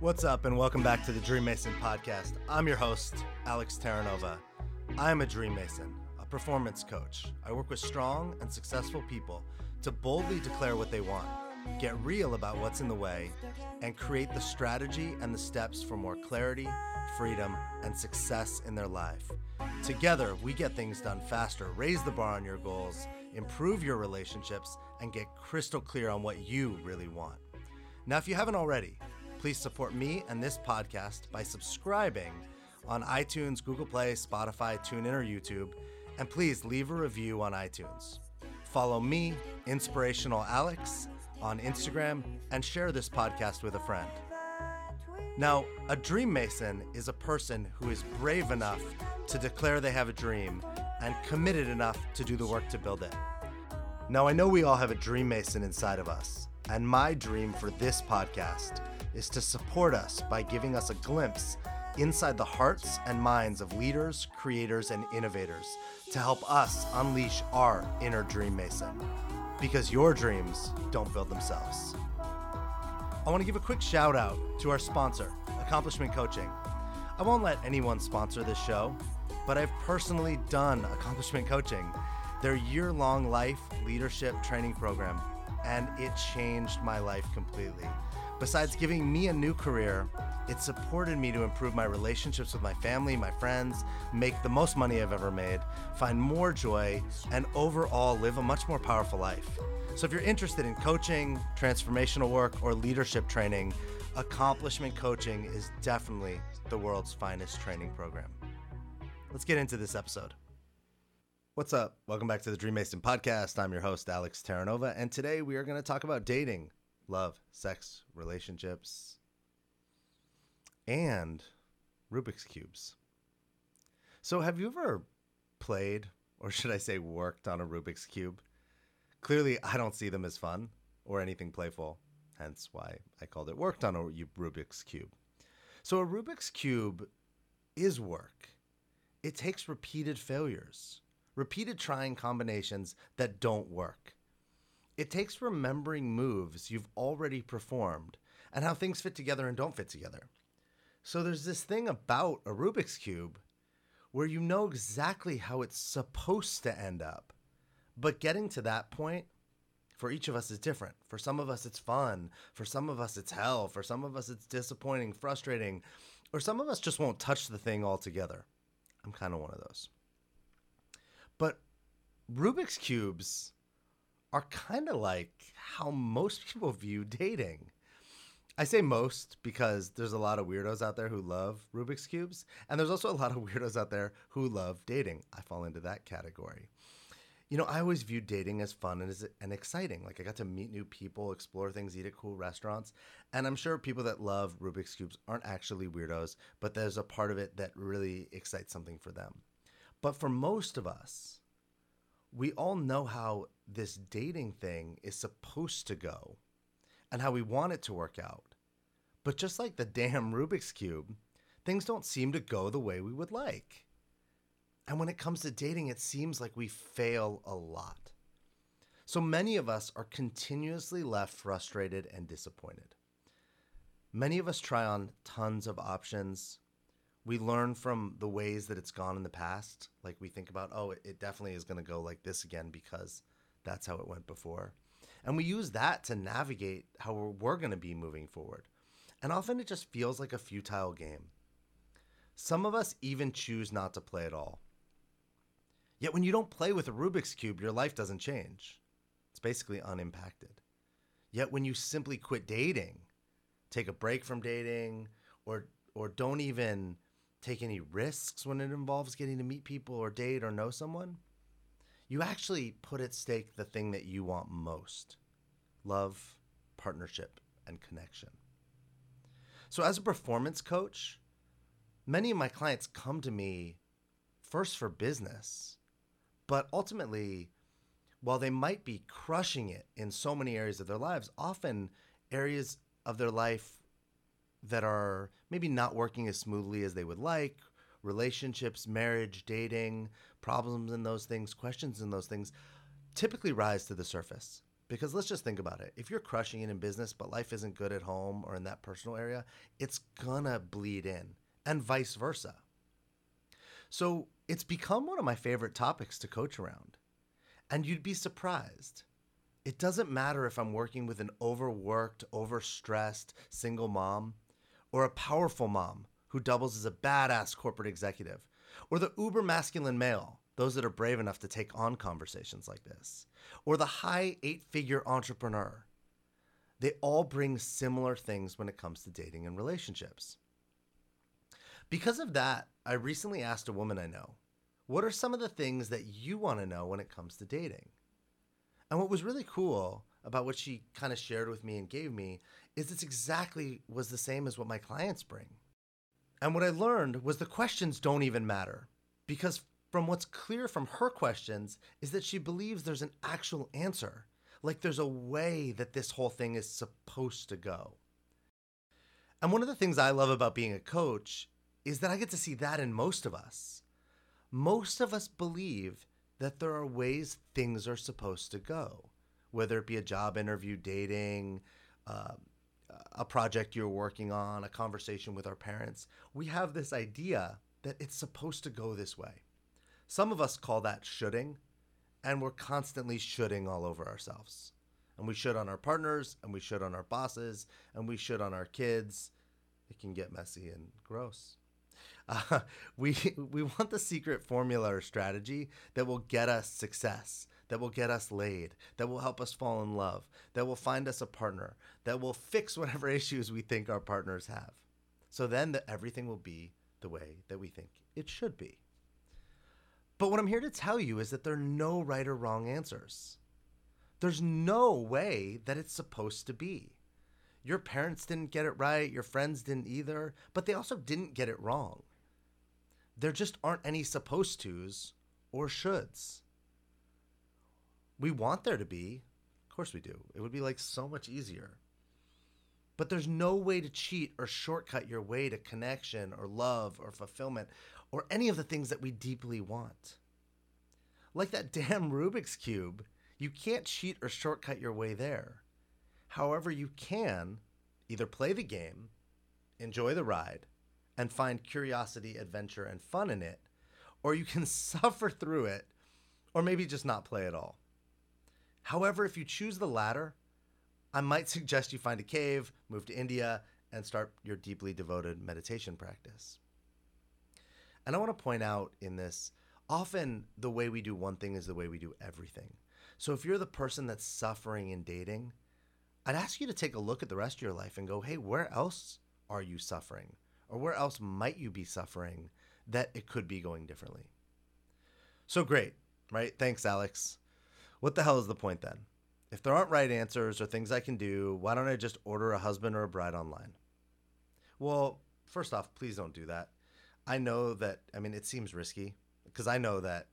What's up, and welcome back to the Dream Mason podcast. I'm your host, Alex Terranova. I'm a Dream Mason, a performance coach. I work with strong and successful people to boldly declare what they want, get real about what's in the way, and create the strategy and the steps for more clarity, freedom, and success in their life. Together, we get things done faster, raise the bar on your goals, improve your relationships, and get crystal clear on what you really want. Now, if you haven't already, please support me and this podcast by subscribing on iTunes, Google Play, Spotify, TuneIn, or YouTube, and please leave a review on iTunes. Follow me, Inspirational Alex, on Instagram and share this podcast with a friend. Now, a dream mason is a person who is brave enough to declare they have a dream and committed enough to do the work to build it. Now, I know we all have a dream mason inside of us, and my dream for this podcast is to support us by giving us a glimpse inside the hearts and minds of leaders, creators, and innovators to help us unleash our inner dream mason. Because your dreams don't build themselves. I want to give a quick shout out to our sponsor, Accomplishment Coaching. I won't let anyone sponsor this show, but I've personally done Accomplishment Coaching, their year long life leadership training program, and it changed my life completely. Besides giving me a new career, it supported me to improve my relationships with my family, my friends, make the most money I've ever made, find more joy, and overall live a much more powerful life. So if you're interested in coaching, transformational work, or leadership training, Accomplishment Coaching is definitely the world's finest training program. Let's get into this episode. What's up? Welcome back to the Dream Mason podcast. I'm your host, Alex Terranova, and today we are going to talk about dating, love, sex, relationships, and Rubik's Cubes. So, have you ever played, or should I say, worked on a Rubik's Cube? Clearly, I don't see them as fun or anything playful, hence why I called it worked on a Rubik's Cube. So, a Rubik's Cube is work, it takes repeated failures, repeated trying combinations that don't work. It takes remembering moves you've already performed and how things fit together and don't fit together. So there's this thing about a Rubik's Cube where you know exactly how it's supposed to end up. But getting to that point for each of us is different. For some of us, it's fun. For some of us, it's hell. For some of us, it's disappointing, frustrating. Or some of us just won't touch the thing altogether. I'm kind of one of those. But Rubik's Cubes are kind of like how most people view dating. I say most because there's a lot of weirdos out there who love Rubik's Cubes, and there's also a lot of weirdos out there who love dating. I fall into that category. You know, I always viewed dating as fun and, as, and exciting. Like, I got to meet new people, explore things, eat at cool restaurants. And I'm sure people that love Rubik's Cubes aren't actually weirdos, but there's a part of it that really excites something for them. But for most of us, we all know how this dating thing is supposed to go and how we want it to work out. But just like the damn Rubik's Cube, things don't seem to go the way we would like. And when it comes to dating, it seems like we fail a lot. So many of us are continuously left frustrated and disappointed. Many of us try on tons of options. We learn from the ways that it's gone in the past. Like we think about, oh, it definitely is going to go like this again because that's how it went before. And we use that to navigate how we're, we're going to be moving forward. And often it just feels like a futile game. Some of us even choose not to play at all. Yet when you don't play with a Rubik's Cube, your life doesn't change. It's basically unimpacted. Yet when you simply quit dating, take a break from dating, or or don't even take any risks when it involves getting to meet people or date or know someone, you actually put at stake the thing that you want most love, partnership, and connection. So, as a performance coach, many of my clients come to me first for business, but ultimately, while they might be crushing it in so many areas of their lives, often areas of their life that are maybe not working as smoothly as they would like relationships, marriage, dating, problems in those things, questions in those things typically rise to the surface. Because let's just think about it. If you're crushing it in business, but life isn't good at home or in that personal area, it's gonna bleed in, and vice versa. So it's become one of my favorite topics to coach around. And you'd be surprised. It doesn't matter if I'm working with an overworked, overstressed single mom or a powerful mom who doubles as a badass corporate executive, or the uber masculine male, those that are brave enough to take on conversations like this, or the high eight figure entrepreneur. They all bring similar things when it comes to dating and relationships. Because of that, I recently asked a woman I know, what are some of the things that you want to know when it comes to dating? And what was really cool about what she kind of shared with me and gave me is it's exactly was the same as what my clients bring. And what I learned was the questions don't even matter because from what's clear from her questions is that she believes there's an actual answer. Like there's a way that this whole thing is supposed to go. And one of the things I love about being a coach is that I get to see that in most of us. Most of us believe that there are ways things are supposed to go, whether it be a job interview, dating, uh, a project you're working on, a conversation with our parents. We have this idea that it's supposed to go this way. Some of us call that shoulding, and we're constantly shoulding all over ourselves. And we should on our partners, and we should on our bosses, and we should on our kids. It can get messy and gross. Uh, we we want the secret formula or strategy that will get us success, that will get us laid, that will help us fall in love, that will find us a partner, that will fix whatever issues we think our partners have. So then that everything will be the way that we think it should be. But what I'm here to tell you is that there are no right or wrong answers. There's no way that it's supposed to be. Your parents didn't get it right, your friends didn't either, but they also didn't get it wrong. There just aren't any supposed tos or shoulds. We want there to be. Of course we do. It would be like so much easier. But there's no way to cheat or shortcut your way to connection or love or fulfillment or any of the things that we deeply want. Like that damn Rubik's Cube, you can't cheat or shortcut your way there. However, you can either play the game, enjoy the ride, and find curiosity, adventure, and fun in it, or you can suffer through it, or maybe just not play at all. However, if you choose the latter, I might suggest you find a cave, move to India, and start your deeply devoted meditation practice. And I want to point out in this often the way we do one thing is the way we do everything. So if you're the person that's suffering in dating, I'd ask you to take a look at the rest of your life and go, hey, where else are you suffering? Or where else might you be suffering that it could be going differently? So great, right? Thanks, Alex. What the hell is the point then? If there aren't right answers or things I can do, why don't I just order a husband or a bride online? Well, first off, please don't do that. I know that, I mean, it seems risky because I know that,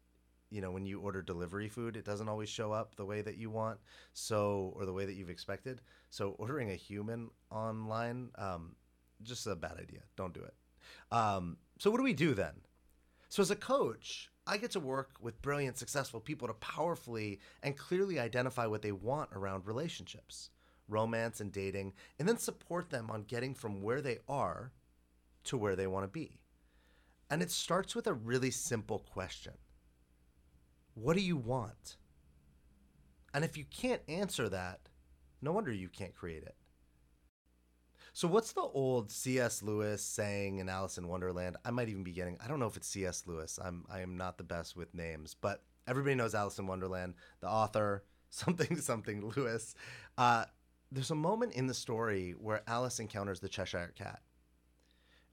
you know, when you order delivery food, it doesn't always show up the way that you want. So, or the way that you've expected. So, ordering a human online, um, just a bad idea. Don't do it. Um, so, what do we do then? So, as a coach, I get to work with brilliant, successful people to powerfully and clearly identify what they want around relationships, romance, and dating, and then support them on getting from where they are to where they want to be. And it starts with a really simple question What do you want? And if you can't answer that, no wonder you can't create it. So what's the old C.S. Lewis saying in Alice in Wonderland? I might even be getting. I don't know if it's C.S. Lewis. I'm I am not the best with names, but everybody knows Alice in Wonderland. The author, something something Lewis. Uh, there's a moment in the story where Alice encounters the Cheshire Cat,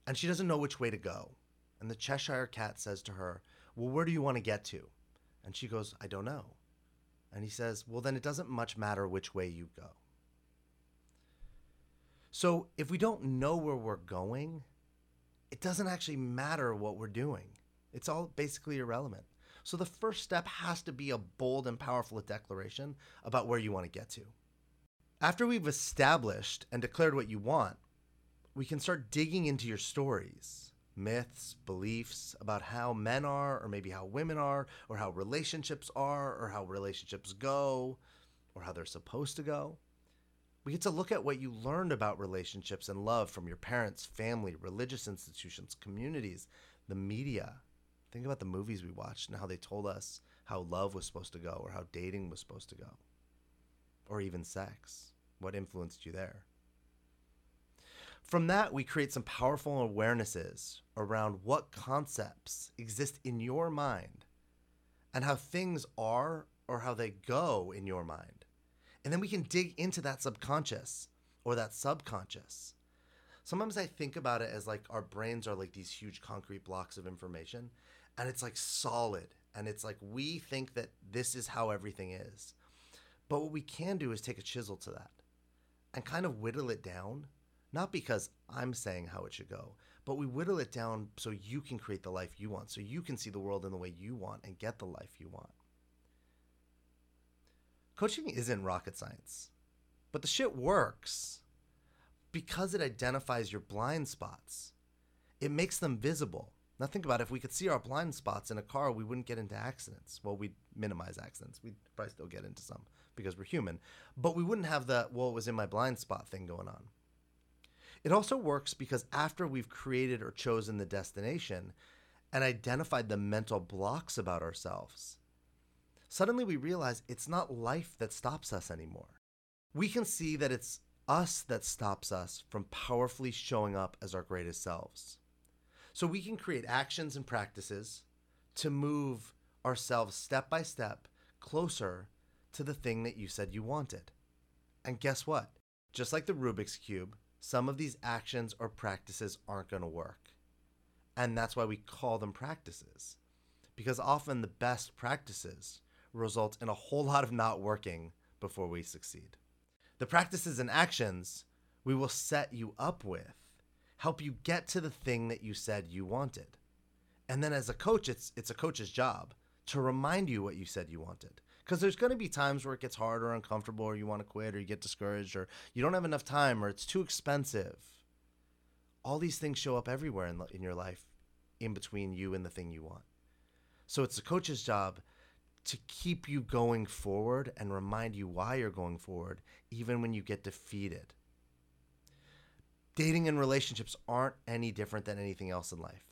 and she doesn't know which way to go. And the Cheshire Cat says to her, "Well, where do you want to get to?" And she goes, "I don't know." And he says, "Well, then it doesn't much matter which way you go." So if we don't know where we're going, it doesn't actually matter what we're doing. It's all basically irrelevant. So the first step has to be a bold and powerful declaration about where you want to get to. After we've established and declared what you want, we can start digging into your stories, myths, beliefs about how men are, or maybe how women are, or how relationships are, or how relationships go, or how they're supposed to go. We get to look at what you learned about relationships and love from your parents, family, religious institutions, communities, the media. Think about the movies we watched and how they told us how love was supposed to go or how dating was supposed to go, or even sex. What influenced you there? From that, we create some powerful awarenesses around what concepts exist in your mind and how things are or how they go in your mind. And then we can dig into that subconscious or that subconscious. Sometimes I think about it as like our brains are like these huge concrete blocks of information and it's like solid and it's like we think that this is how everything is. But what we can do is take a chisel to that and kind of whittle it down, not because I'm saying how it should go, but we whittle it down so you can create the life you want, so you can see the world in the way you want and get the life you want. Coaching isn't rocket science, but the shit works because it identifies your blind spots. It makes them visible. Now think about it, if we could see our blind spots in a car, we wouldn't get into accidents. Well, we'd minimize accidents. We'd probably still get into some because we're human, but we wouldn't have the well, it was in my blind spot thing going on. It also works because after we've created or chosen the destination and identified the mental blocks about ourselves, suddenly we realize it's not life that stops us anymore. We can see that it's us that stops us from powerfully showing up as our greatest selves. So we can create actions and practices to move ourselves step by step closer to the thing that you said you wanted. And guess what? Just like the Rubik's Cube, some of these actions or practices aren't going to work. And that's why we call them practices. Because often the best practices result in a whole lot of not working before we succeed. The practices and actions we will set you up with help you get to the thing that you said you wanted. And then as a coach, it's it's a coach's job to remind you what you said you wanted. Because there's going to be times where it gets hard or uncomfortable, or you want to quit, or you get discouraged, or you don't have enough time, or it's too expensive. All these things show up everywhere in, in your life, in between you and the thing you want. So it's the coach's job to keep you going forward and remind you why you're going forward, even when you get defeated. Dating and relationships aren't any different than anything else in life.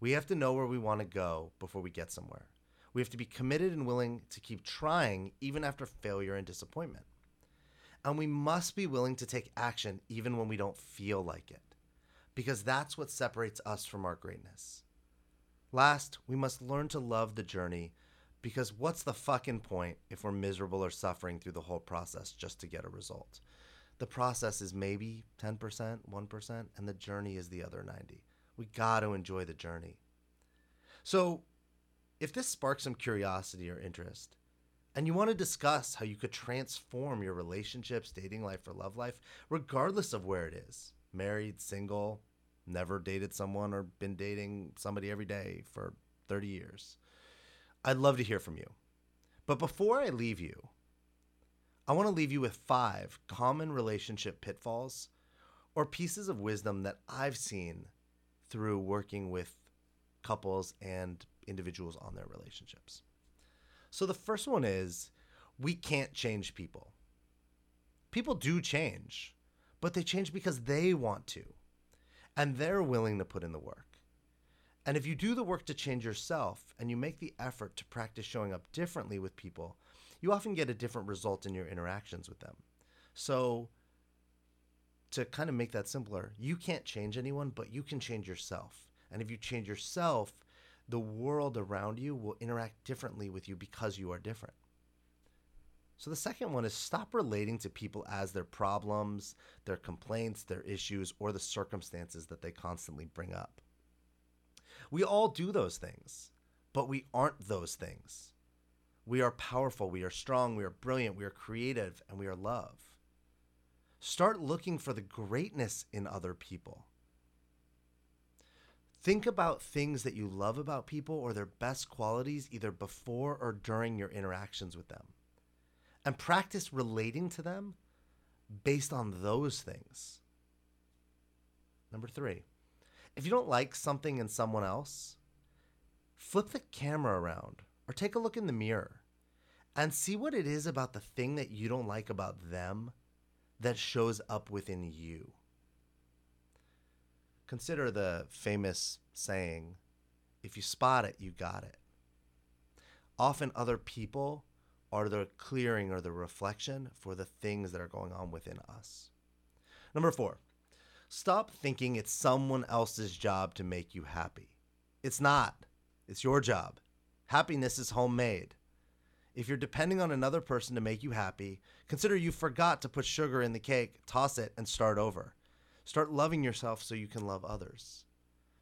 We have to know where we want to go before we get somewhere. We have to be committed and willing to keep trying even after failure and disappointment. And we must be willing to take action even when we don't feel like it, because that's what separates us from our greatness. Last, we must learn to love the journey because what's the fucking point if we're miserable or suffering through the whole process just to get a result? The process is maybe 10%, 1%, and the journey is the other 90. We got to enjoy the journey. So, if this sparks some curiosity or interest, and you want to discuss how you could transform your relationships, dating life, or love life, regardless of where it is married, single, never dated someone, or been dating somebody every day for 30 years I'd love to hear from you. But before I leave you, I want to leave you with five common relationship pitfalls or pieces of wisdom that I've seen through working with couples and individuals on their relationships. So the first one is we can't change people. People do change, but they change because they want to, and they're willing to put in the work. And if you do the work to change yourself and you make the effort to practice showing up differently with people, you often get a different result in your interactions with them. So, to kind of make that simpler, you can't change anyone, but you can change yourself. And if you change yourself, the world around you will interact differently with you because you are different. So, the second one is stop relating to people as their problems, their complaints, their issues, or the circumstances that they constantly bring up. We all do those things, but we aren't those things. We are powerful, we are strong, we are brilliant, we are creative, and we are love. Start looking for the greatness in other people. Think about things that you love about people or their best qualities either before or during your interactions with them. And practice relating to them based on those things. Number three, if you don't like something in someone else, flip the camera around or take a look in the mirror and see what it is about the thing that you don't like about them that shows up within you. Consider the famous saying if you spot it, you got it. Often, other people are the clearing or the reflection for the things that are going on within us. Number four, stop thinking it's someone else's job to make you happy. It's not, it's your job. Happiness is homemade. If you're depending on another person to make you happy, consider you forgot to put sugar in the cake, toss it, and start over. Start loving yourself so you can love others.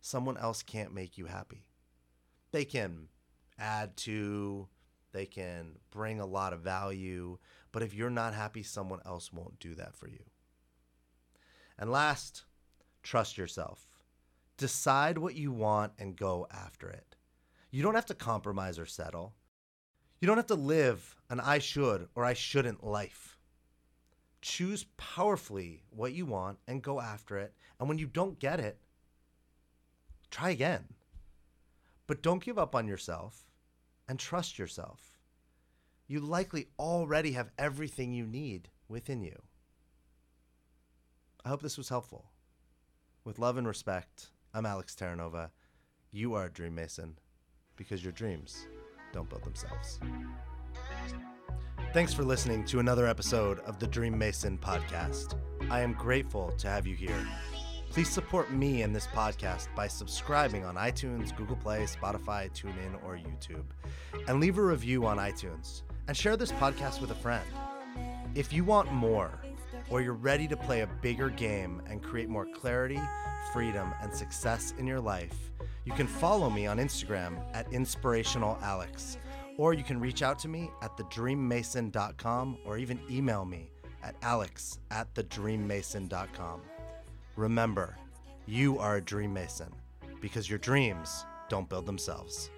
Someone else can't make you happy. They can add to, they can bring a lot of value, but if you're not happy, someone else won't do that for you. And last, trust yourself. Decide what you want and go after it. You don't have to compromise or settle. You don't have to live an I should or I shouldn't life. Choose powerfully what you want and go after it. And when you don't get it, try again. But don't give up on yourself and trust yourself. You likely already have everything you need within you. I hope this was helpful. With love and respect, I'm Alex Terranova. You are a dream mason because your dreams don't build themselves. Thanks for listening to another episode of the Dream Mason podcast. I am grateful to have you here. Please support me and this podcast by subscribing on iTunes, Google Play, Spotify, TuneIn, or YouTube. And leave a review on iTunes. And share this podcast with a friend. If you want more, or you're ready to play a bigger game and create more clarity, freedom, and success in your life, you can follow me on Instagram at inspirationalalex, or you can reach out to me at thedreammason.com or even email me at alex at thedreammason.com. Remember, you are a dream mason because your dreams don't build themselves.